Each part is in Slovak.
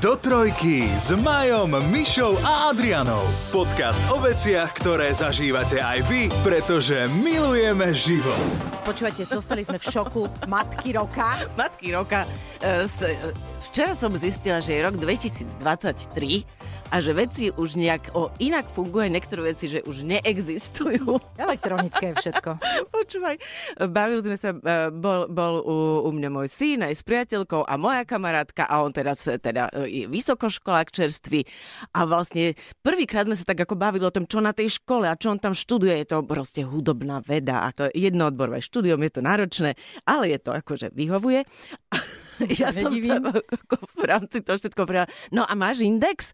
Do trojky s Majom, Mišou a Adrianou. Podcast o veciach, ktoré zažívate aj vy, pretože milujeme život. Počúvate, zostali sme v šoku Matky roka. Matky roka. E, e, Včera som zistila, že je rok 2023 a že veci už nejak o, inak fungujú, aj niektoré veci, že už neexistujú. Elektronické je všetko. Počúvaj, bavili sme sa, e, bol, bol u, u mňa môj syn aj s priateľkou a moja kamarátka a on teraz teda je vysokoškolák čerstvý a vlastne prvýkrát sme sa tak ako bavili o tom, čo na tej škole a čo on tam študuje. Je to proste hudobná veda a to je jednoodborové štúdium, je to náročné, ale je to akože vyhovuje. Ja som sa nedivím. ako v rámci toho všetko povedala, no a máš index?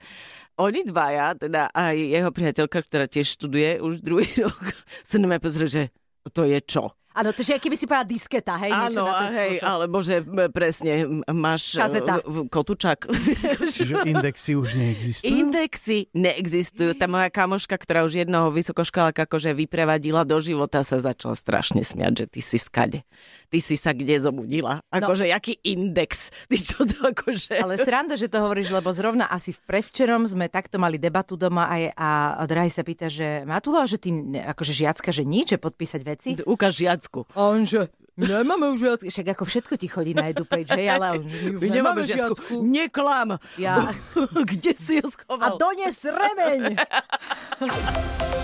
Oni dvaja, teda aj jeho priateľka, ktorá tiež študuje už druhý rok, sa na mňa pozrie, že to je čo? Áno, to je, keby si povedala disketa, hej? Áno, na hej, spôsob. alebo že presne máš Kazeta. e, v- kotúčak. Čiže indexy už neexistujú? Indexy neexistujú. Tá moja kamoška, ktorá už jednoho vysokoškoláka akože vyprevadila do života, sa začala strašne smiať, že ty si skade. Ty si sa kde zobudila? Akože, jaký index? Ty čo to akože... Ale sranda, že to hovoríš, lebo zrovna asi v prevčerom sme takto mali debatu doma aj a, a Drahý sa pýta, že Matula, že ty akože žiacka, že nič, že podpísať veci. Ukáž žiacku. A on že, nemáme už žiacky. Však ako všetko ti chodí na EduPage, hej, ale my už My nemáme nemáme žiacku. Neklam. Ja. Kde si A schoval? dones remeň!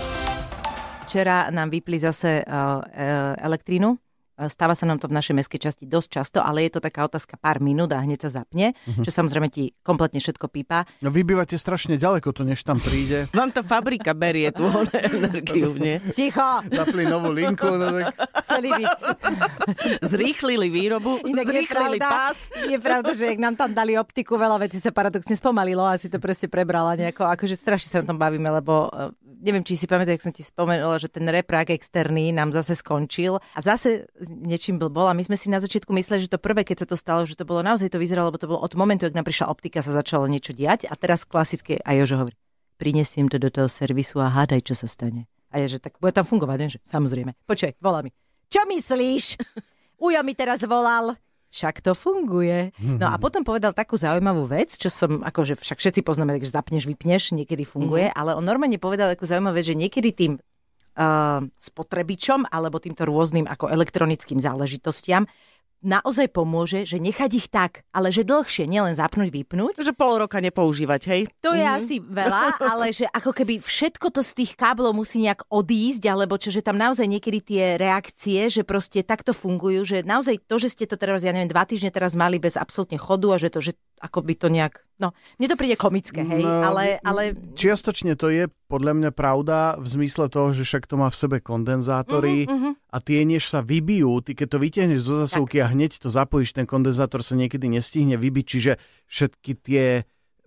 Včera nám vypli zase uh, uh, elektrínu. Stáva sa nám to v našej mestskej časti dosť často, ale je to taká otázka pár minút a hneď sa zapne, čo samozrejme ti kompletne všetko pípa. No vy bývate strašne ďaleko, to než tam príde. Vám tá fabrika berie tú energiu, nie? Ticho! Zapli novú linku, no tak... Chceli by... Zrýchlili výrobu, Inak je zrýchlili pravda, pás. je pravda, že ak nám tam dali optiku, veľa vecí sa paradoxne spomalilo a si to presne prebrala nejako. Akože strašne sa na tom bavíme, lebo eh, neviem, či si pamätáš, ak som ti spomenula, že ten reprák externý nám zase skončil a zase niečím bol a my sme si na začiatku mysleli, že to prvé, keď sa to stalo, že to bolo naozaj to vyzeralo, lebo to bolo od momentu, ak nám prišla optika, sa začalo niečo diať a teraz klasické, a Jožo hovorí, prinesiem to do toho servisu a hádaj, čo sa stane. A je, že tak bude tam fungovať, že samozrejme. Počkaj, volá mi. Čo myslíš? Ujo mi teraz volal. Však to funguje. No a potom povedal takú zaujímavú vec, čo som, akože však všetci poznáme, takže zapneš, vypneš, niekedy funguje, ale on normálne povedal takú zaujímavú vec, že niekedy tým uh, spotrebičom alebo týmto rôznym ako elektronickým záležitostiam naozaj pomôže, že nechať ich tak, ale že dlhšie, nielen zapnúť, vypnúť, Že pol roka nepoužívať, hej? to je Mhm. asi veľa, ale že ako keby všetko to z tých káblov musí nejak odísť, alebo čo, že tam naozaj niekedy tie reakcie, že proste takto fungujú, že naozaj to, že ste to teraz, ja neviem, dva týždne teraz mali bez absolútne chodu a že to, že ako by to nejak, no, mne to príde komické, hej, No, ale, ale Čiastočne to je podľa mňa pravda v zmysle toho, že však to má v sebe kondenzátory Mhm, a tie, než sa vybijú, ty keď to vytiahneš zo zasúky a hneď to zapojíš, ten kondenzátor sa niekedy nestihne vybiť, čiže všetky tie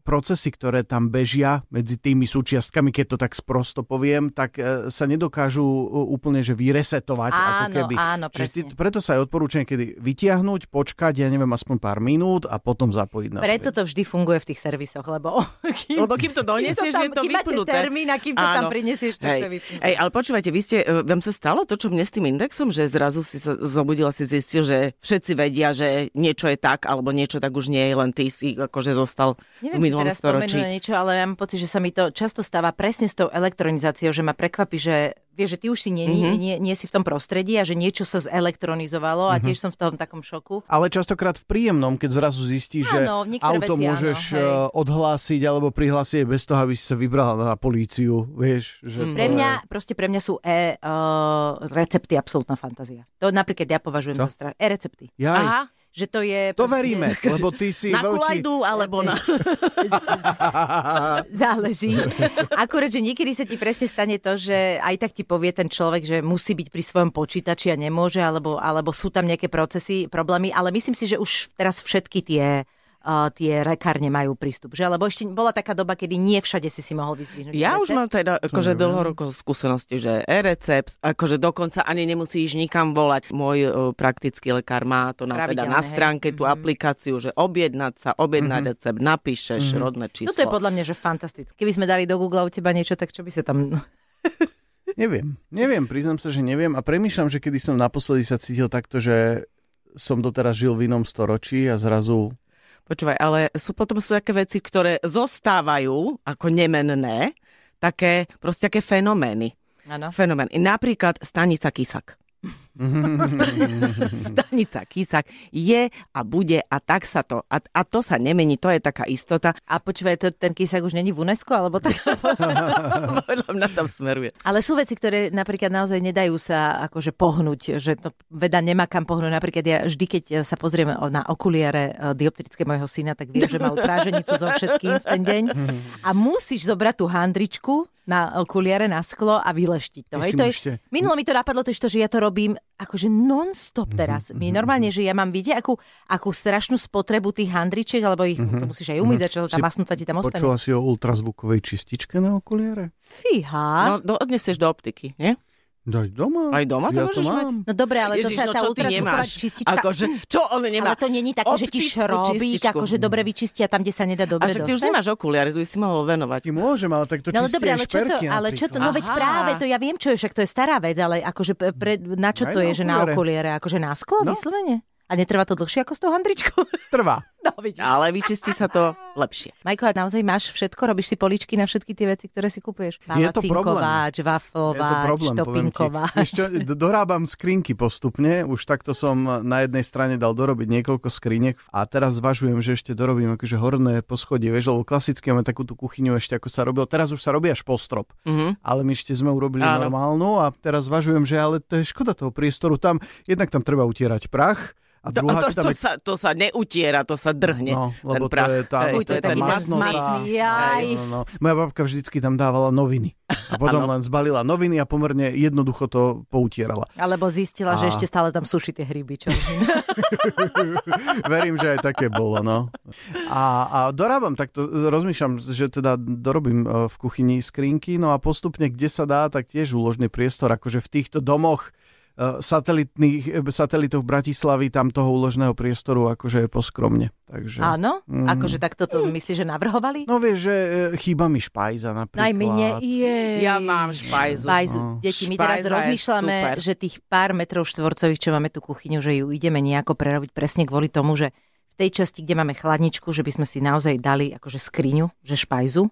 procesy, ktoré tam bežia medzi tými súčiastkami, keď to tak sprosto poviem, tak e, sa nedokážu e, úplne že vyresetovať. ako Áno, keby. áno, Čiže presne. preto sa aj odporúčam kedy vytiahnuť, počkať, ja neviem, aspoň pár minút a potom zapojiť na preto to vždy funguje v tých servisoch, lebo kým, Lebo kým to donesieš, tam, je to kým máte vypnuté. termín a kým to tam Áno. prinesieš, tak Hej. to ale počúvajte, vy ste, e, vám sa stalo to, čo mne s tým indexom, že zrazu si sa zobudila, si zistil, že všetci vedia, že niečo je tak, alebo niečo tak už nie je, len ty si akože zostal Neviem v minulom teraz storočí. niečo, ale ja mám pocit, že sa mi to často stáva presne s tou elektronizáciou, že ma prekvapí, že vieš, že ty už si nie, Mhm. mm-hmm. nie, nie si v tom prostredí a že niečo sa zelektronizovalo a tiež som v tom takom šoku. Ale častokrát v príjemnom, keď zrazu zistíš, že Áno, auto veci áno, môžeš hej. eh, odhlásiť alebo prihlásiť bez toho, aby si sa vybrala na políciu, vieš. Že to Pre je- mňa, proste pre mňa sú e, uh, recepty absolútna fantázia. To napríklad ja považujem Čo? za strach. E-recepty. Jaj, Aha, Že to je... to proste- veríme, lebo ty si na veľký... kulajdu, alebo na... Záleží. Akurát, že niekedy sa ti presne stane to, že aj tak ti povie ten človek, že musí byť pri svojom počítači a nemôže, alebo, alebo sú tam nejaké procesy, problémy, ale myslím si, že už teraz všetky tie uh, tie lekárne majú prístup. Že? Lebo ešte bola taká doba, kedy nie všade si si mohol vyzdvihnúť. Ja už recept. mám teda akože dlho rokov skúsenosti, že e-recept, akože dokonca ani nemusíš nikam volať. Môj uh, praktický lekár má to na, teda na hej. stránke tú Mhm. aplikáciu, že objednať sa, objednať recept, napíšeš rodné číslo. Toto je podľa mňa, že fantastické. Keby sme dali do Google u teba niečo, tak čo by sa tam... Neviem, neviem, priznám sa, že neviem a premýšľam, že kedy som naposledy sa cítil takto, že som doteraz žil v inom storočí a zrazu Počúvaj, ale sú potom sú také veci, ktoré zostávajú ako nemenné, také proste také fenomény. Áno. Fenomén. Napríklad stanica Kisak. stanica Kisak je a bude a tak sa to, a, a to sa nemení, to je taká istota. A počúvaj, to, ten kysak už není v UNESCO, alebo tak? Podľa mňa tam smeruje. Ale sú veci, ktoré napríklad naozaj nedajú sa akože pohnúť, že to veda nemá kam pohnúť. Napríklad ja vždy, keď sa pozrieme na okuliare e, dioptrické mojho syna, tak viem, že mal práženicu so všetkým v ten deň. A musíš zobrať tú handričku na okuliare, na sklo a vyleštiť to. Hej, to je, minulo mi to napadlo, to, je to, že ja to robím akože non-stop teraz. My normálne, že ja mám, viete, akú, akú strašnú spotrebu tých handričiek, alebo ich to musíš aj umyť, začalo tá Si masnúta ti tam ostane. Počula si o ultrazvukovej čističke na okuliare? Fíha. No, do, odnesieš do optiky, nie? Daj doma. Aj doma to ja môžeš to mať? No dobre, ale Ježiš, to sa no tá čo ty ultrazvuková čistička... Akože, čo on nemá? Ale to není také, že ti šrobí, čističku. akože dobre vyčistia tam, kde sa nedá A dobre však ty už nemáš okuliare, tu by si mohol venovať. Ti môžem, ale tak to No dobre, aj ale čo to, ale čo to, no veď práve to ja viem, čo je, však to je stará vec, ale akože pre, na čo Aj to na je, že na okuliare. okuliare, akože na sklo, No. vyslovene? A netrvá to dlhšie ako s tou handričkou? Trvá. No, vidíš. Ale vyčistí sa to lepšie. Majko, a naozaj máš všetko? Robíš si poličky na všetky tie veci, ktoré si kupuješ? Je to. Palacinkováč, Je to waflováč, problém, poviem ti. topinkováč. D- dorábam skrinky postupne, už takto som na jednej strane dal dorobiť niekoľko skriniek a teraz zvažujem, že ešte dorobím akože horné poschodie, vieš, lebo klasicky máme takú tú kuchyňu ešte ako sa robil, teraz už sa robí až po strop, Mhm. ale my ešte sme urobili Áno. normálnu a teraz zvažujem, že ale to je škoda toho priestoru tam, jednak tam treba utierať prach a To, druhá, to, to, je sa, to sa neutiera, to sa drhne. No, lebo ten prach. to je tá, Fuj, to je taký masnota. jaj. No, no. Moja babka vždycky tam dávala noviny. A potom Áno. len zbalila noviny a pomerne jednoducho to poutierala. Alebo zistila, že A- ešte stále tam suší tie hryby, čo? Verím, že aj také bolo, no. A, a dorábam takto, rozmýšľam, že teda dorobím e, v kuchyni skrinky, no a postupne, kde sa dá, tak tiež úložný priestor, akože v týchto domoch satelitných, e, satelitov Bratislavy, tam toho úložného priestoru akože je poskromne. Takže... Áno? Mm. Akože takto to myslíš, že navrhovali? No vieš, že e, chýba mi špajza napríklad. Aj mne je. Ja mám špajzu. Bajzu. No. Deti, my teraz rozmýšľame, že tých pár metrov štvorcových, čo máme tú kuchyňu, že ju ideme nejako prerobiť presne kvôli tomu, že v tej časti, kde máme chladničku, že by sme si naozaj dali akože skriňu, že špajzu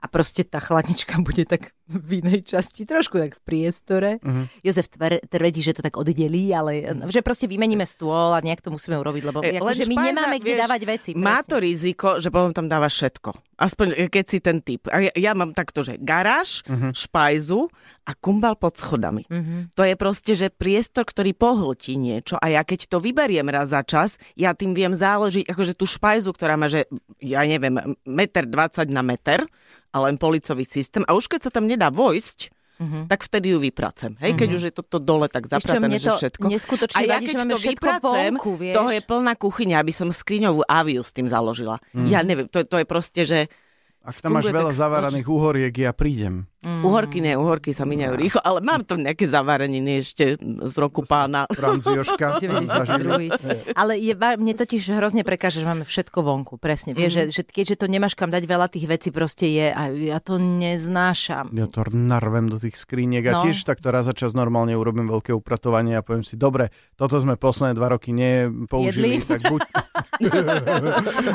a proste tá chladnička bude tak v inej časti, trošku tak v priestore. Mhm. Jozef tver- tvrdí, že to tak oddelí, ale že proste vymeníme stôl a nejak to musíme urobiť, lebo E, akože len my špajza, nemáme kde vieš, dávať veci. Má presne. to riziko, že potom tam dáva všetko. Aspoň e, keď si ten typ. A ja, ja mám takto, že garáž, Mhm. špajzu a kumbal pod schodami. Mhm. To je proste, že priestor, ktorý pohltí niečo a ja keď to vyberiem raz za čas, ja tým viem záložiť, akože tú špajzu, ktorá má, že ja neviem, meter 20 na meter a len policový systém a už keď sa tam nedá vojsť, Mhm. tak vtedy ju vypracem. Hej, keď už je toto dole tak mne že to všetko. neskutočne A ja keď to vypracem, vonku, vieš. toho je plná kuchyňa, aby som skriňovú aviu s tým založila. Ja neviem, to, to je proste, že Ak tam máš veľa tak zavaraných uhoriek, ja prídem. Mm. uhorky, ne, uhorky sa míňajú rýchlo, ale mám tam nejaké zavareniny ešte z roku pána. Franz Joška. 92. Ale je, mne totiž hrozne prekáže, že máme všetko vonku, presne. Vieš, Mhm. že, že keďže to nemáš kam dať veľa tých vecí, proste je a ja to neznášam. Ja to narvem do tých skriniek a No. tiež takto raz za čas normálne urobím veľké upratovanie a poviem si, dobre, toto sme posledné dva roky nepoužili, Jedli? tak buď,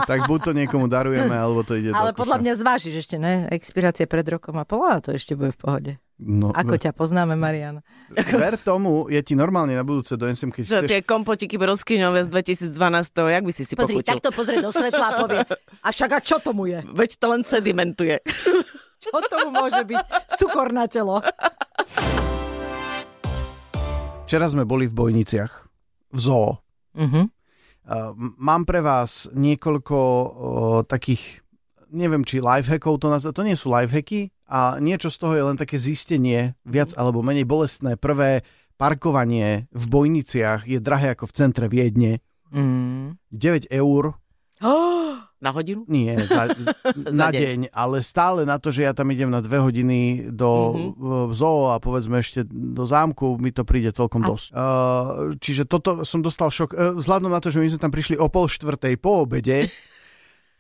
tak buď to niekomu darujeme, alebo to ide Ale do podľa koša. mňa zvážiš ešte, ne? Expirácia pred rokom a pol, a to ešte bude v pohode. No, Ako ťa poznáme, Marian? Ver tomu, ja ti normálne na budúce donesem, keď Že chceš... tie kompotiky broskyňové z 2012, jak by si si Pozri, pochutil? takto pozrie do svetla a povie, a však a čo tomu je? Veď to len sedimentuje. Čo tomu môže byť? Cukor na telo. Včera sme boli v Bojniciach, v zoo. Mhm. Uh, mám pre vás niekoľko uh, takých, neviem, či lifehackov to nazva, to nie sú lifehacky a niečo z toho je len také zistenie, viac alebo menej bolestné. Prvé, parkovanie v Bojniciach je drahé ako v centre Viedne. Mm. 9 eur, Na hodinu? nie, za, na deň. deň, ale stále na to, že ja tam idem na dve hodiny do mm-hmm. zoo a povedzme ešte do zámku, mi to príde celkom A- dosť. Uh, čiže toto som dostal šok. Uh, vzhľadom na to, že my sme tam prišli o pol štvrtej po obede,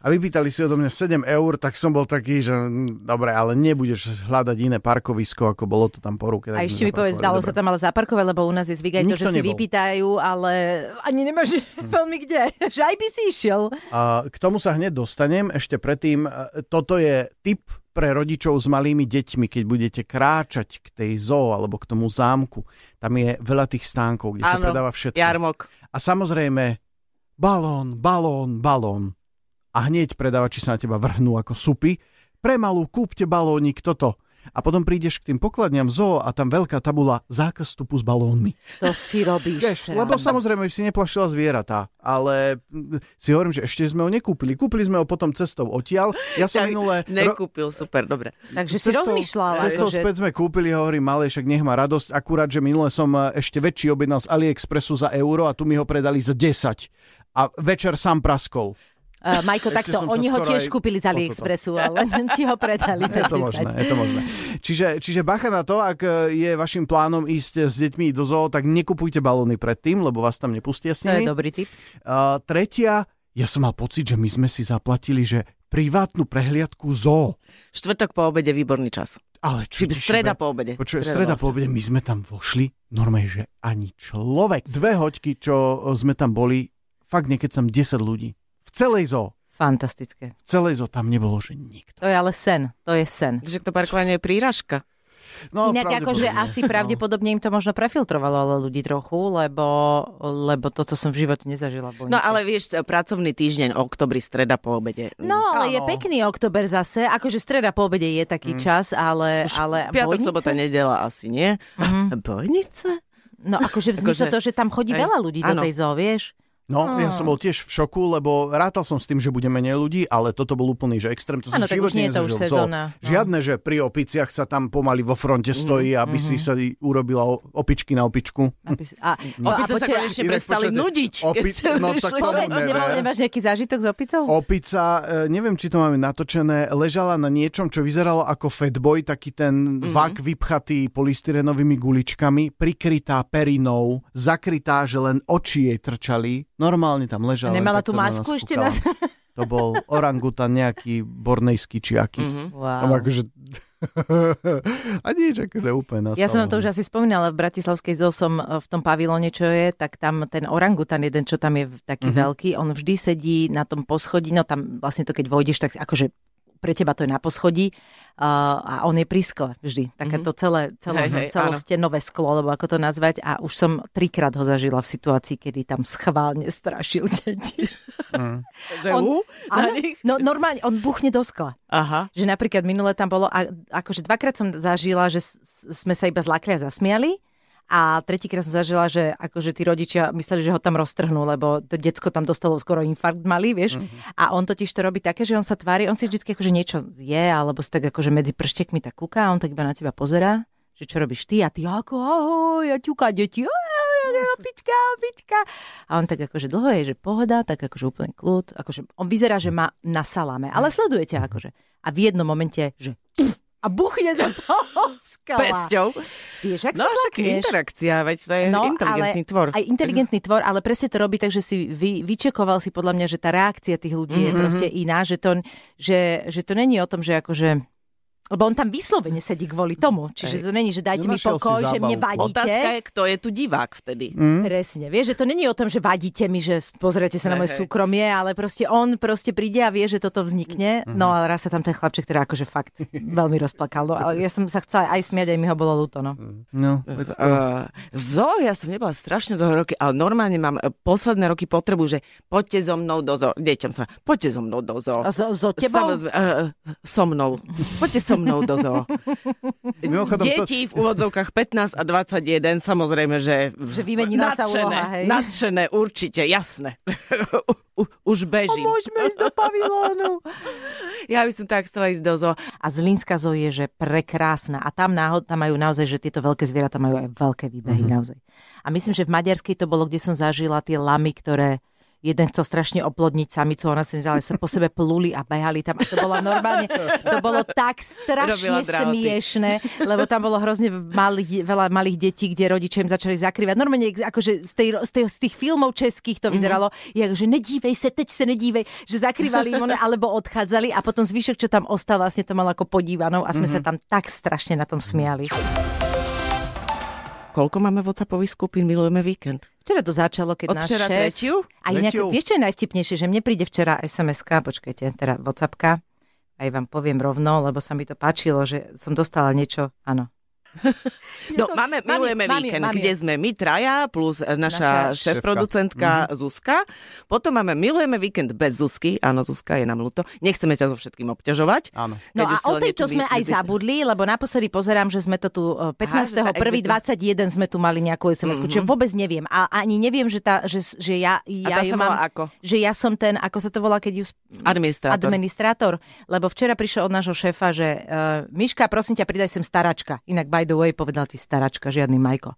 A vypýtali si odo mňa 7 eur, tak som bol taký, že mm, dobre, ale nebudeš hľadať iné parkovisko, ako bolo to tam po ruke. A ešte mi povedz, dalo sa tam ale zaparkovať, lebo u nás je zvyk aj to, že si nebol. vypýtajú, ale ani nemáš veľmi kde. Že aj by si išiel. A k tomu sa hneď dostanem. Ešte predtým, e, toto je tip pre rodičov s malými deťmi, keď budete kráčať k tej zoo alebo k tomu zámku. Tam je veľa tých stánkov, kde sa Áno, predáva všetko. Jarmok. A samozrejme, balón, balón, balón. A hneď predávači sa na teba vrhnú ako supy. Pre malú kúpte balónik, toto. A potom prídeš k tým pokladniam v zoo a tam veľká tabula zákaz vstupu s balónmi. To si robíš. Vieš, lebo samozrejme si neplašila zvieratá, ale mm, si hovorím, že ešte sme ho nekúpili. Kúpili sme ho potom cestou odtiaľ. Ja som Tak minulé... Nekúpil, super, dobre. Takže si rozmýšľala. Cestou že... späť sme kúpili, hovorím, malej, však nech má radosť. Akurát, že minule som e, ešte väčší objednal z AliExpressu za euro a tu mi ho predali za 10. A večer sám praskol. Uh, Majko, Ešte takto, som oni ho tiež aj kúpili z. AliExpressu, ale ti ho predali za Je to 10. možné, je to možné. Čiže, čiže bacha na to, ak e, je vašim plánom ísť s deťmi do zoo, tak nekupujte balóny predtým, lebo vás tam nepustia s To je nimi. dobrý tip. A tretia, ja som mal pocit, že my sme si zaplatili, že privátnu prehliadku zoo. Štvrtok po obede, výborný čas. Ale čo Či ti streda po obede. Počuj, streda po obede, my sme tam vošli, normálne, že ani človek. Dve hoďky, čo sme tam boli, fakt nekecam 10 ľudí. Celej zoo. Fantastické. V celej zoo tam nebolo, že nikto. To je ale sen. To je sen. Takže to parkovanie je príražka. No, Inak akože asi pravdepodobne im to možno prefiltrovalo ale ľudí trochu, lebo, lebo toto som v živote nezažila. v No ale vieš, pracovný týždeň, oktobri, streda po obede. No, ale je Áno. pekný oktober zase. Akože streda po obede je taký čas, ale... Ale Piatok, Bojnice? sobota, nedela asi, nie? Mhm. Bojnice? No akože v zmysle Akože- to, že tam chodí Hej. veľa ľudí do Áno. tej zoo, vieš? No, Ah. ja som bol tiež v šoku, lebo rátal som s tým, že bude menej ľudí, ale toto bol úplný, že extrém. To som tak už nie je to už sezóna, no. Žiadne, že pri opiciach sa tam pomaly vo fronte stojí, aby si sa urobila opičky na opičku. Aby si- A, a, a Opice sa konečne prestali nudiť. keď opi- no tak never. nemal, nemáš nejaký zážitok s opicou? Opica, e, neviem, či to máme natočené, ležala na niečom, čo vyzeralo ako fatboy, taký ten Mhm. vak vypchatý polystyrenovými guličkami, prikrytá perinou, zakrytá, že len oči jej trčali. Normálne tam ležala. Nemala tú masku ešte na... To bol orangutan nejaký bornejský či aký. Mhm. Tam Wow. akože... A nič, akože úplne na Ja som vám to už asi spomínala, v Bratislavskej zoo som e, v tom pavilóne, čo je, tak tam ten orangutan jeden, čo tam je taký Mhm. veľký, on vždy sedí na tom poschodí, no tam vlastne to keď vojdeš, tak akože pre teba to je na poschodí uh, a on je pri skle vždy. Takéto celé, celé, Hej, hej, celostenové sklo, alebo ako to nazvať. A už som trikrát ho zažila v situácii, kedy tam schválne strašil deti. Mm. Že On- Áno, no normálne, on buchne do skla. Aha. Že napríklad minule tam bolo, a, akože dvakrát som zažila, že s- sme sa iba zlakli a zasmiali. A tretíkrát som zažila, že akože tí rodičia mysleli, že ho tam roztrhnú, lebo to decko tam dostalo skoro infarkt malý, vieš. Mm-hmm. A on totiž to robí také, že on sa tvári, on si vždy akože niečo je, alebo si tak akože medzi prštekmi tak kúka a on tak iba na teba pozerá, že čo robíš ty a ty ako ahoj, ja ťuká deti, ahoj, opička, opička. A on tak akože dlho je, že pohoda, tak akože úplne kľud. Akože on vyzerá, že má na saláme, ale sleduje ťa akože. A v jednom momente, že a buchne do toho skala. Pesťou. Vieš, ak No sa zlakneš. interakcia, veď to je No, inteligentný ale tvor. Aj inteligentný tvor, ale presne to robí tak, že si vy, vyčekoval si podľa mňa, že tá reakcia tých ľudí Mhm. mm-hmm. je proste iná, že to, že, že to není o tom, že akože lebo on tam vyslovene sedí kvôli tomu. Čiže to není, že dajte mi pokoj, že mne vadíte. Otázka je, kto je tu divák vtedy. Mm. Presne, vieš, že to není o tom, že vadíte mi, že pozriete sa na moje súkromie, ale proste on proste príde a vie, že toto vznikne. Mhm. No ale raz sa tam ten chlapček teda akože fakt veľmi rozplakal. No, ale ja som sa chcela aj smiať, aj mi ho bolo ľúto. No. No, Uh, zo, ja som nebola strašne dlho roky, ale normálne mám uh, posledné roky potrebu, že poďte so mnou do zo. Deťom sa, poďte so mnou do zo. A so, so tebou? Samozrejme, uh, so mnou. Poďte so mnou do zo. Mimochodom, to, Deti v úvodzovkách 15 a 21, samozrejme, že... Že vymenila sa nadšené, úloha, hej? Nadšené, určite, jasné. U, už bežím. Môžeme ísť do pavilónu. Ja by som tak chcela ísť do zo. A Zlínska zoo je, že prekrásna. A tam, náhod, tam majú naozaj, že tieto veľké zvieratá majú aj veľké výbehy mm-hmm. naozaj. A myslím, že v Maďarskej to bolo, kde som zažila tie lamy, ktoré jeden chcel strašne oplodniť samicu, ona sa nedala, sa po sebe pluli a behali tam a to bolo normálne, to bolo tak strašne smiešne, lebo tam bolo hrozne malých, veľa malých detí, kde rodičia im začali zakrývať. Normálne akože z, tej, z, tej, z tých filmov českých to vyzeralo, mm-hmm. jak, že nedívej sa, teď sa nedívej, že zakrývali im one, alebo odchádzali a potom zvyšok, čo tam ostal, vlastne to mal ako podívanou a sme mm-hmm. sa tam tak strašne na tom smiali. Koľko máme WhatsAppových skupín Milujeme víkend? Včera to začalo, keď Od náš včera šéf... tretiu? A inak, vieš, čo je najvtipnejšie, že mne príde včera SMS-ka, počkajte, teda WhatsAppka, aj vám poviem rovno, lebo sa mi to páčilo, že som dostala niečo, áno. No, to- máme, mám je- milujeme je- víkend, je. kde sme my traja plus e, Naša naša šéf-producentka Zuzka. Potom máme milujeme víkend bez Zuzky. Áno, Zuzka, je nám ľúto. Nechceme ťa so všetkým obťažovať. Áno. No a o tejto sme aj zabudli, lebo naposledy pozerám, že sme to tu e, 15. Aha, že tá prvý existuje. 21 sme tu mali nejakú sms mm-hmm. čiže vôbec neviem. A ani neviem, že, tá, že, že ja, A ja tá ju mám... ako? Že ja som ten, ako sa to volá, keď ju... Administrátor. Administrátor. Lebo včera prišiel od nášho šéfa, že uh, Miška, prosím ťa, pridaj sem staračka. Inak by the way povedal ti staračka, žiadny Majko.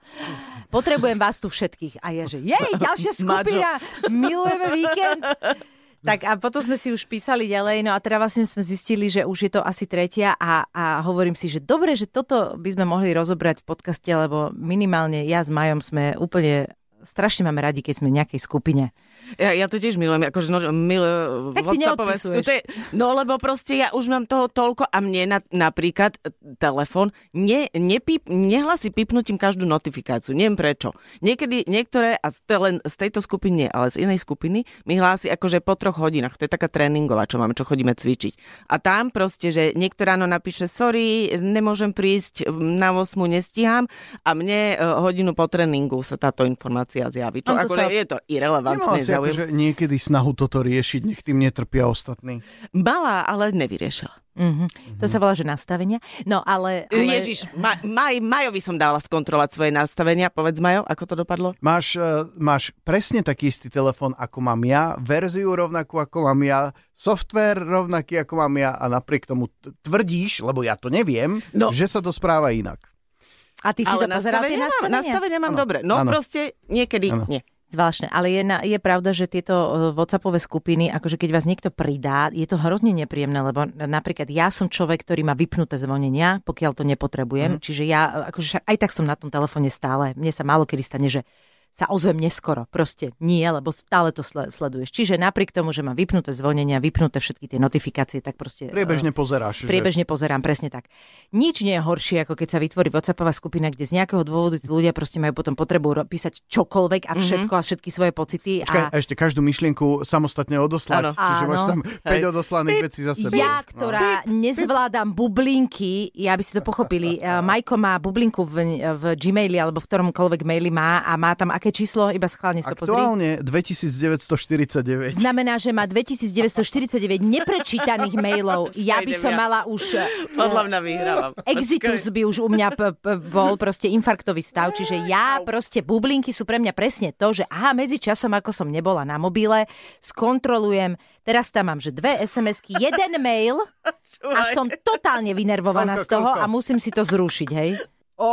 Potrebujem vás tu všetkých. A ja, že jej, ďalšia skupina, milujeme víkend. Tak a potom sme si už písali ďalej, no a teda vlastne sme zistili, že už je to asi tretia a, a hovorím si, že dobre, že toto by sme mohli rozobrať v podcaste, lebo minimálne ja s Majom sme úplne strašne máme radi, keď sme v nejakej skupine. Ja, ja to tiež milujem, akože no, mil, Tak ty to je- No lebo proste ja už mám toho toľko a mne na, napríklad e, telefon ne, nepíp, nehlasí pipnutím každú notifikáciu. Neviem prečo. Niekedy niektoré, a z, len z tejto skupiny nie, ale z inej skupiny, mi hlási akože po troch hodinách. To je taká tréningová, čo máme, čo chodíme cvičiť. A tam proste, že niekto ráno napíše, sorry, nemôžem prísť, na 8 nestíham a mne e, hodinu po tréningu sa táto informácia zjaví. Čo On to ako sa- je to irrelevantné. Nemal si akože niekedy snahu toto riešiť, nech tým netrpia ostatní. Mala, ale nevyriešila. Mm-hmm. To sa volá, že nastavenia. No ale... ale... ale... Ježiš, Ma- Maj, Majovi som dala skontrolovať svoje nastavenia. Povedz Majo, ako to dopadlo? Máš, eh, máš presne taký istý telefon, ako mám ja, verziu rovnakú, ako mám ja, software rovnaký, ako mám ja a napriek tomu tvrdíš, lebo ja to neviem, No. že sa to správa inak. A ty si to pozeral, tie nastavenia, mám, nastavenia? mám Áno, dobre. No áno. proste niekedy Áno. nie. Zvláštne, ale je, na, je pravda, že tieto e, WhatsAppové skupiny, akože keď vás niekto pridá, je to hrozne nepríjemné, lebo napríklad ja som človek, ktorý má vypnuté zvonenia, pokiaľ to nepotrebujem, mm. čiže ja akože však aj tak som na tom telefóne stále. Mne sa málo kedy stane, že sa ozvem neskoro. Proste nie, lebo stále to sle- sleduješ. Čiže napriek tomu, že mám vypnuté zvonenia, vypnuté všetky tie notifikácie, tak proste... Priebežne pozeráš. Priebežne pozerám, presne tak. Nič nie je horšie, ako keď sa vytvorí WhatsAppová skupina, kde z nejakého dôvodu tí ľudia proste majú potom potrebu písať čokoľvek a všetko mm-hmm. a všetky svoje pocity. že... Počkaj, a a ešte každú myšlienku samostatne odoslať, Áno. čiže máš Áno. tam 5 Hej. odoslaných vecí za sebou. ja, ktorá nezvládam bublinky, ja by si to pochopili, eh, Majko má bublinku v, v Gmaili alebo v ktoromkoľvek maili má a má tam aké číslo, iba schválne si to pozri. Aktuálne 2949. Znamená, že má 2949 neprečítaných mailov. Ja by som mala už... eh, Podľa mňa vyhrávam. Exitus by už u mňa p- p- bol proste infarktový stav, čiže ja proste bublinky sú pre mňa presne to, že aha, medzi časom, ako som nebola na mobile, skontrolujem, teraz tam mám, že dve SMS-ky, jeden mail a som totálne vynervovaná z toho a musím si to zrušiť, hej? Ó,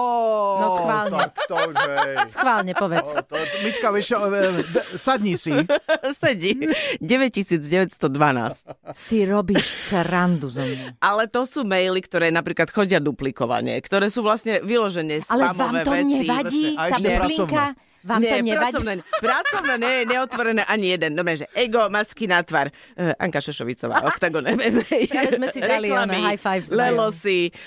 No schválne. Tak to, že... Schválne povedz. To, Mička, vieš, e, sadni si. Sedí. 9912. Si robíš srandu zo mňa. Ale to sú maily, ktoré napríklad chodia duplikovanie, ktoré sú vlastne vyložené Ale spamové vám to veci. nevadí? A Tá bublinka? Vám to nie, nevadí? pracovné, pracovné nie je neotvorené ani jeden. Dobre, že ego, masky na tvar. Uh, Anka Šešovicová, Octagon MMA. Práve sme si dali Reklamy, high five sa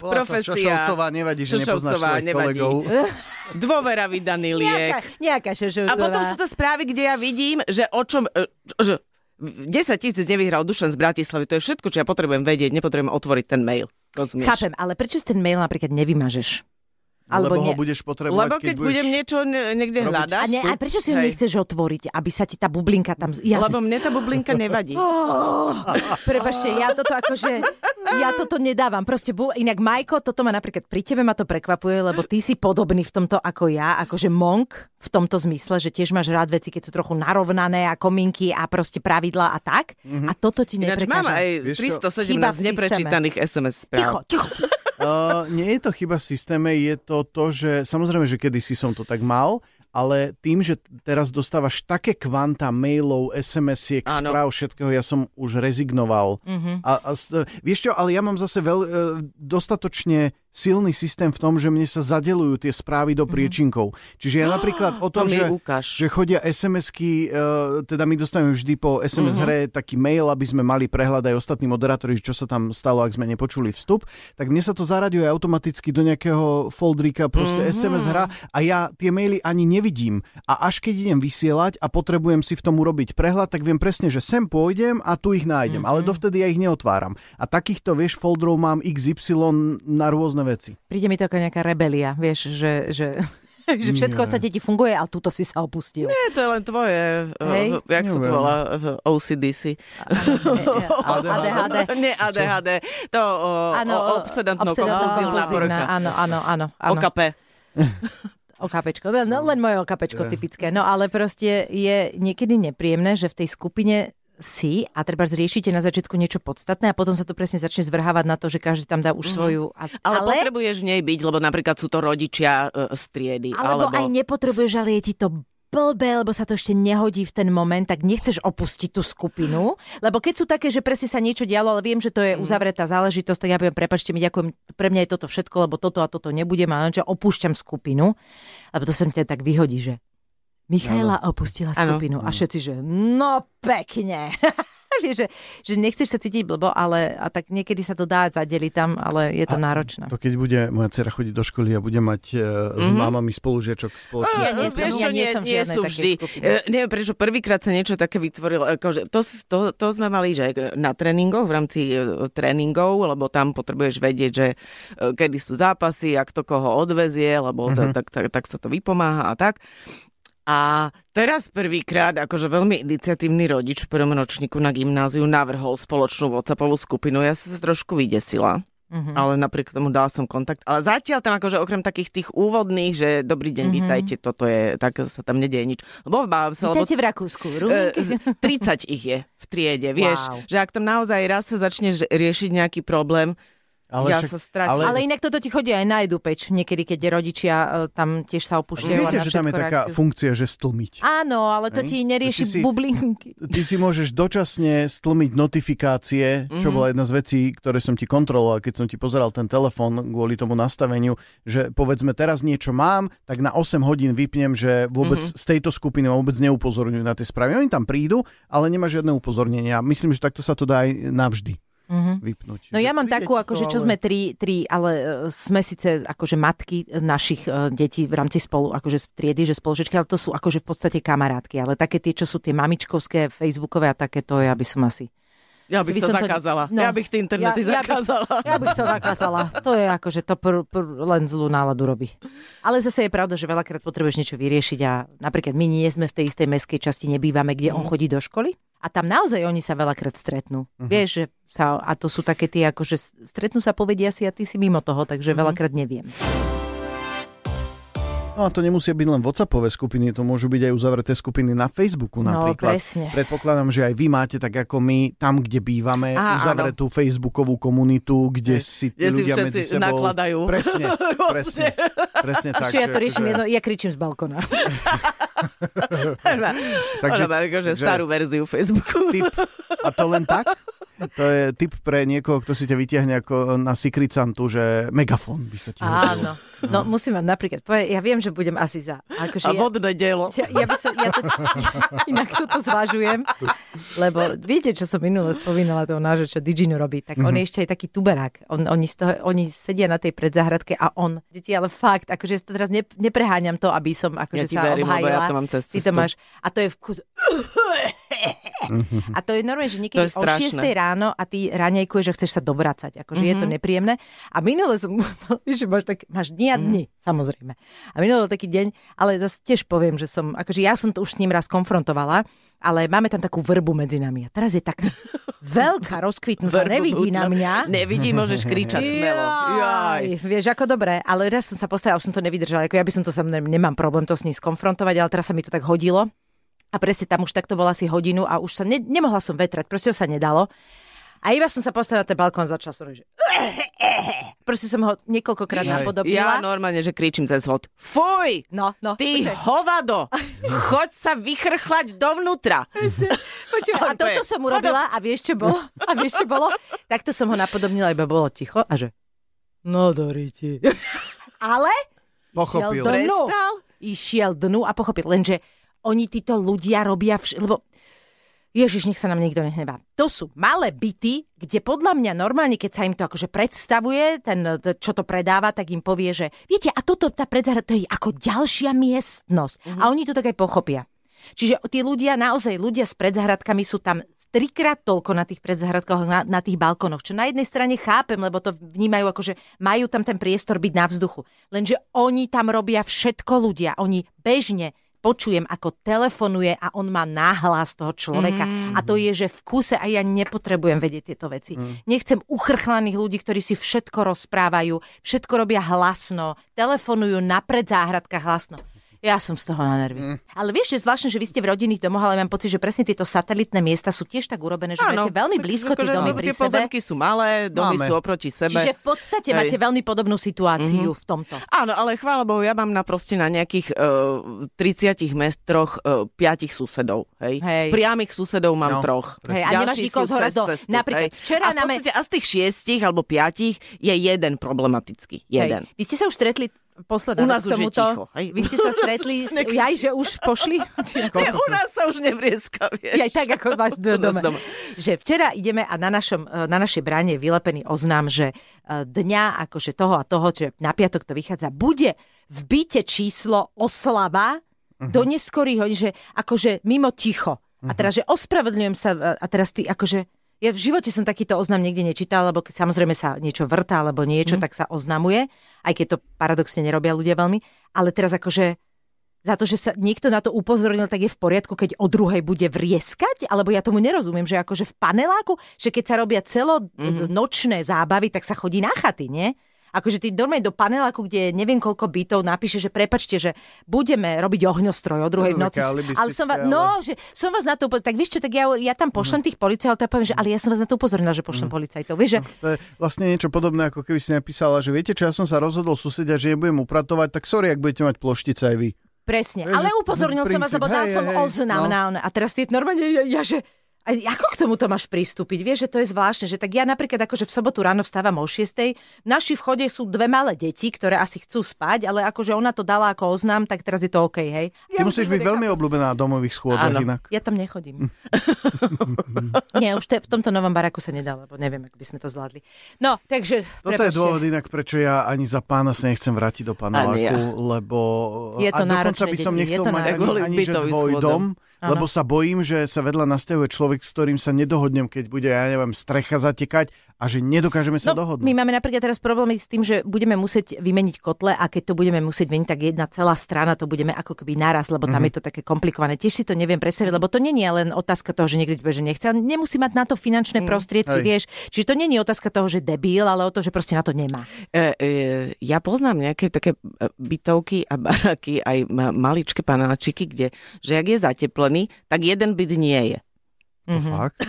profesia. Šošovcová, nevadí, že nepoznáš svojich nevadí. kolegov. Dôvera vydaný Nejaká, liek. nejaká A šešovcová. potom sú to správy, kde ja vidím, že o čom... e, Že 10 tisíc nevyhral Dušan z Bratislavy. To je všetko, čo ja potrebujem vedieť. Nepotrebujem otvoriť ten mail. Rozumieš? Chápem, ale prečo si ten mail napríklad nevymažeš? Alebo Lebo ho nie. budeš potrebovať, Lebo keď, keď budeš... budem niečo ne- niekde robiť hľadať... A, ne, a prečo si ho nechceš otvoriť, aby sa ti tá bublinka tam... Ja, Lebo mne tá bublinka nevadí. Oh, prepašte, ja toto akože, ja toto nedávam. Proste, bu, inak Majko, toto ma napríklad pri tebe ma to prekvapuje, lebo ty si podobný v tomto ako ja, akože monk v tomto zmysle, že tiež máš rád veci, keď sú trochu narovnané a kominky a proste pravidlá a tak. Mhm. A toto ti Ináč mám aj Vieš čo? 317 Chyba v systéme. neprečítaných SMS Ticho, správ. ticho. Uh, nie je to chyba v systéme, je to to, že samozrejme, že kedysi som to tak mal, ale tým, že teraz dostávaš také kvanta mailov, SMS-iek, Áno. správ, všetkého, ja som už rezignoval. Mhm. A, a, vieš čo, ale ja mám zase veľ, e, dostatočne silný systém v tom, že mne sa zadelujú tie správy do priečinkov. Čiže ja napríklad o To tom, mi že, ukáž. že chodia SMS-ky, e, teda my dostávame vždy po SMS Mhm. hre taký mail, aby sme mali prehľad aj ostatní moderátori, že čo sa tam stalo, ak sme nepočuli vstup, tak mne sa to zaraďuje automaticky do nejakého foldrika, proste Mhm. SMS hra a ja tie maily ani nevidím. A až keď idem vysielať a potrebujem si v tom urobiť prehľad, tak viem presne, že sem pôjdem a tu ich nájdem, Mhm. ale dovtedy ja ich neotváram. A takýchto, vieš, folderov mám XY na rôzne veci. Príde mi to ako nejaká rebelia, vieš, že, že, že všetko Nie. ostatne ti funguje, ale túto si sa opustil. Nie, to je len tvoje, Hej. uh, jak sa to Neviem. volá, OCDC. ADHD. Nie ADHD, to uh, Áno, obsedantno obsedantno kompulzívna kompulzívna, porucha. Áno, áno, áno. áno. OKP. OKPčko, len, len moje OKPčko typické. No ale proste je niekedy nepríjemné, že v tej skupine si a treba zriešite na začiatku niečo podstatné a potom sa to presne začne zvrhávať na to, že každý tam dá už svoju... A, Ale, ale potrebuješ v nej byť, lebo napríklad sú to rodičia uh, z triedy. alebo, alebo aj nepotrebuješ, ale je ti to blbé, lebo sa to ešte nehodí v ten moment, tak nechceš opustiť tú skupinu, lebo keď sú také, že presne sa niečo dialo, ale viem, že to je uzavretá záležitosť, tak ja poviem, prepačte mi, ďakujem, pre mňa je toto všetko, lebo toto a toto nebudem, a že opúšťam skupinu, lebo to sa teda tak vyhodí, že Michaela opustila Áno. skupinu a všetci, že no pekne. Vieš, že, že nechceš sa cítiť blbo, ale a tak niekedy sa to dá zadeliť tam, ale je to náročné. To keď bude moja dcera chodiť do školy a bude mať uh, s Mhm. mámami spolužiačok spoločne. Ja nie som- Vieš ja čo, nie nie, som v nie sú vždy. E, neviem, prečo prvýkrát sa niečo také vytvorilo. Akože to, to, to sme mali, že na tréningoch, v rámci e, tréningov, lebo tam potrebuješ vedieť, že e, kedy sú zápasy, ak to koho odvezie, lebo mm-hmm. tak, tak, tak sa to vypomáha a tak. A teraz prvýkrát, akože veľmi iniciatívny rodič v prvom ročníku na gymnáziu navrhol spoločnú WhatsAppovú skupinu. Ja som sa trošku vydesila. Mhm. Ale napriek tomu dal som kontakt. Ale zatiaľ tam akože okrem takých tých úvodných, že dobrý deň, Mhm. vítajte, toto je, tak sa tam nedieje nič. Lebo obávam sa, lebo Vítajte v Rakúsku. Ruminky. 30 ich je v triede, vieš, Wow. že ak tam naozaj raz sa začneš riešiť nejaký problém, ja sa stratím. ale- Ale inak toto ti chodí aj na edupeč, niekedy, keď rodičia e, tam tiež sa opúšťajú. Viete, že tam je všetko taká reakciu. funkcia, že stlmiť. Áno, ale to Hej? ti nerieši Ty si- bublinky. Ty si môžeš dočasne stlmiť notifikácie, čo Mhm. bola jedna z vecí, ktoré som ti kontroloval, keď som ti pozeral ten telefón kvôli tomu nastaveniu, že povedzme teraz niečo mám, tak na 8 hodín vypnem, že vôbec Mhm. z tejto skupiny ma vôbec neupozorňujú na tie správy. Oni tam prídu, ale nemá žiadne upozornenia. Myslím, že takto sa to dá aj navždy Mhm. vypnúť. No Že ja mám takú, akože čo ale- sme tri, tri ale e, sme síce akože matky našich e, detí v rámci spolu, akože z triedy, že spolužečky, ale to sú akože v podstate kamarátky, ale také tie, čo sú tie mamičkovské, facebookové a také, to ja by som asi... ja bych by to som to- zakázala. no. Ja bych tie internety Ja- ja bych- zakázala. Ja bych to zakázala. To je akože to pr, pr, len zlú náladu robí. Ale zase je pravda, že veľakrát potrebuješ niečo vyriešiť a napríklad my nie sme v tej istej meskej časti, nebývame, kde on chodí do školy. A tam naozaj oni sa veľakrát stretnú. Vieš, že sa, a to sú také tie, akože s- stretnú sa, povedia si a ty si mimo toho, takže veľakrát neviem. No a to nemusia byť len WhatsAppové skupiny, to môžu byť aj uzavreté skupiny na Facebooku No, napríklad. presne. Predpokladám, že aj vy máte, tak ako my, tam, kde bývame, Á, uzavretú Facebookovú komunitu, kde si tí Kde ľudia medzi sebou... nakladajú. Presne, presne, presne tak. Čo ja to že riešim, akože- jedno, ja kričím z balkona. Takže, Takže- akože že- starú verziu Facebooku. Tip. A to len tak? To je tip pre niekoho, kto si ťa vytiahne ako na Secret Santu, že megafón by sa ti hodil. Áno. No musím vám napríklad povedať, ja viem, že budem asi za. Akože A ja, vodné dielo. ja, ja by som, ja to, inak toto zvažujem, lebo viete, čo som minule spomínala toho nášho, čo Digino robí, tak on je ešte aj taký tuberák. On, oni, z toho, oni sedia na tej predzahradke a on, deti, ale fakt, akože ja to teraz ne, nepreháňam to, aby som akože Ja sa verím, obhájila. ja to mám cez Ty to cestu. máš, a to je v kus... A to je normálne, že niekedy o strašné. 6 ráno a ty raňajkuješ, že chceš sa dovracať. Akože mm-hmm. je to nepríjemné. A minule som, že máš, tak, máš dni a dni, samozrejme. A minule taký deň, ale zase tiež poviem, že som, akože ja som to už s ním raz konfrontovala, ale máme tam takú vrbu medzi nami. A teraz je taká veľká, rozkvitnutá, nevidí na mňa. Nevidí, môžeš kričať smelo. Jaj. Vieš, ako dobre, ale raz som sa postavila, už som to nevydržala, ako ja by som to sam, nemám problém to s ním skonfrontovať, ale teraz sa mi to tak hodilo. A presne tam už takto bola asi hodinu a už sa ne, nemohla som vetrať, proste sa nedalo. A iba som sa postavila na ten balkón a začala som že Proste som ho niekoľkokrát Hej. napodobnila. Ja normálne, že kričím cez hod. Fuj! No, no. Ty počkaj. hovado! Choď sa vychrchlať dovnútra. Počúvaj, a toto som urobila a vieš, čo bolo? A vieš, čo bolo? Takto som ho napodobnila, iba bolo ticho a že no doriti. Ale Pochopil. Šiel do dnu. Išiel dnu a pochopil. Lenže oni títo ľudia robia vš- lebo Ježiš, nech sa nám nikto nehnevá. To sú malé byty, kde podľa mňa normálne, keď sa im to akože predstavuje, ten, čo to predáva, tak im povie, že viete, a toto, tá predzahrada, to je ako ďalšia miestnosť. Mhm. A oni to tak aj pochopia. Čiže tí ľudia, naozaj ľudia s predzahradkami sú tam trikrát toľko na tých predzahradkách, na, na tých balkónoch, čo na jednej strane chápem, lebo to vnímajú ako, že majú tam ten priestor byť na vzduchu. Lenže oni tam robia všetko ľudia. Oni bežne počujem, ako telefonuje a on má náhlas toho človeka. Mm. A to je, že v kuse a ja nepotrebujem vedieť tieto veci. Mm. Nechcem uchrchlaných ľudí, ktorí si všetko rozprávajú, všetko robia hlasno, telefonujú na predzáhradkách hlasno. Ja som z toho na nervy. Mm. Ale vieš, že zvláštne, že vy ste v rodinných domoch, ale mám pocit, že presne tieto satelitné miesta sú tiež tak urobené, že máte veľmi blízko tie akože domy no, pri tie sebe. pozemky sú malé, domy Máme. sú oproti sebe. Čiže v podstate Hej. máte veľmi podobnú situáciu v tomto. Áno, ale chvála Bohu, ja mám na proste na nejakých uh, 30 metroch uh, piatich susedov. Hej? Hej. Priamých susedov mám No, troch. Hej, a nemáš nikoho z hora do- cestu, napríklad hej. včera a v podstate, a z tých šiestich alebo piatich je jeden problematický. Jeden. Hej. Vy ste sa už stretli posledná U nás už je tomuto. ticho, hej. Vy ste sa stretli, s... jaj, že už pošli? Či ako? Nie, u nás sa už nevrieska, vieš. Aj tak, ako vás do doma. doma. Že včera ideme a na, našom, e, na našej bráne je vylepený oznám, že e, dňa akože toho a toho, že na piatok to vychádza, bude v byte číslo oslava do neskorých hodín, že akože mimo ticho. A teraz, že ospravedlňujem sa e, a teraz ty akože ja v živote som takýto oznam niekde nečítala, lebo samozrejme sa niečo vrtá alebo niečo, tak sa oznamuje, aj keď to paradoxne nerobia ľudia veľmi. Ale teraz akože za to, že sa niekto na to upozornil, tak je v poriadku, keď o druhej bude vrieskať? Alebo ja tomu nerozumiem, že akože v paneláku, že keď sa robia celonočné zábavy, tak sa chodí na chaty, nie? Akože ty normálne do paneláku, kde je neviem koľko bytov, napíše, že prepačte, že budeme robiť ohňostroj o druhej je noci. Ale som vás, ale- no, že som vás na to, upo- tak vieš čo, tak ja, ja tam pošlem tých policajtov a poviem, že ale ja som vás na to upozornila, že pošlem policajtov. Vieš, že To je vlastne niečo podobné, ako keby si napísala, že viete čo, ja som sa rozhodol susedia, že nebudem upratovať, tak sorry, ak budete mať ploštice aj vy. Presne, ale upozornil som vás, princíp, lebo dal hej, som hej, oznam no. na on. A teraz ty normálne, ja, ja že... A ako k tomuto máš pristúpiť? Vieš, že to je zvláštne, že tak ja napríklad akože v sobotu ráno vstávam o 6. V naši vchode sú dve malé deti, ktoré asi chcú spať, ale akože ona to dala ako oznám, tak teraz je to OK, hej. Ty musíš byť veľmi obľúbená na domových schôdzach inak. Ja tam nechodím. Nie, už te, v tomto novom baraku sa nedá, lebo neviem, ako by sme to zvládli. No, takže... Toto je prepáčte. dôvod inak, prečo ja ani za pána sa nechcem vrátiť do paneláku, Ani ja. lebo Je to a dokonca by som deti, je nechcel to mať ani, ani že dvojdom, schôdzom. lebo sa bojím, že sa vedľa nastavuje človek, s ktorým sa nedohodnem, keď bude, ja neviem, strecha zatekať a že nedokážeme sa No, dohodnúť. my máme napríklad teraz problémy s tým, že budeme musieť vymeniť kotle a keď to budeme musieť vymeniť, tak jedna celá strana to budeme ako keby naraz, lebo tam Mhm. je to také komplikované. Tiež si to neviem predstaviť, lebo to nie je len otázka toho, že niekto že nechce. On nemusí mať na to finančné prostriedky, Hej. vieš. Čiže to nie je otázka toho, že debil, ale o to, že proste na to nemá. E, e, ja poznám nejaké také e, bytovky a baraky, aj ma- maličké panáčiky, kde, že ak je zateplený, tak jeden byt nie je. Mhm. Fakt?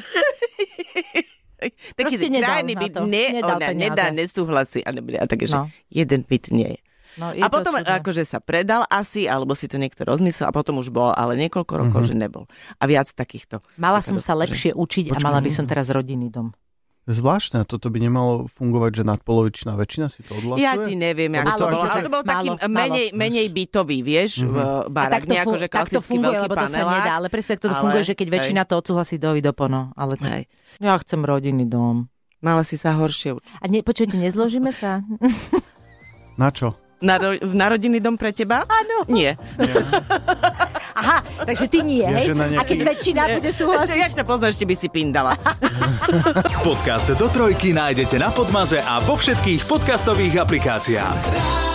Taký krajný byt, ne, Nedal ona nedá, nesúhlasí. A, nebude, a takže No. jeden byt nie je. No, je A to potom čudné. akože sa predal asi, alebo si to niekto rozmyslel a potom už bol, ale niekoľko rokov, Mhm. že nebol. A viac takýchto. Mala som sa lepšie učiť a Počkaj, mala by som teraz rodinný dom. Zvláštne, toto by nemalo fungovať, že nadpolovičná väčšina si to odhlasuje? Ja ti neviem, ako to to bolo. to, Ale že to bol taký málo, málo. menej, menej bytový, vieš, Mhm. mm-hmm. Barak. takto, Nie ako, fun- že takto klasický funguje, veľký lebo to sa panelák. nedá. Ale presne to ale- funguje, že keď hej. väčšina to odsúhlasí, do dopono. Ale to... Hej. Ja chcem rodinný dom. Mala si sa horšie učiť. A ne, počujete, nezložíme sa? Na čo? Na, ro- na rodinný dom pre teba? Áno. Nie. Aha, takže ty nie, Ja, hej? na A keď nejaký- väčšina bude Ešte, súhlasiť? jak ťa poznáš, ešte by si pindala. Podcast do trojky nájdete na Podmaze a vo všetkých podcastových aplikáciách.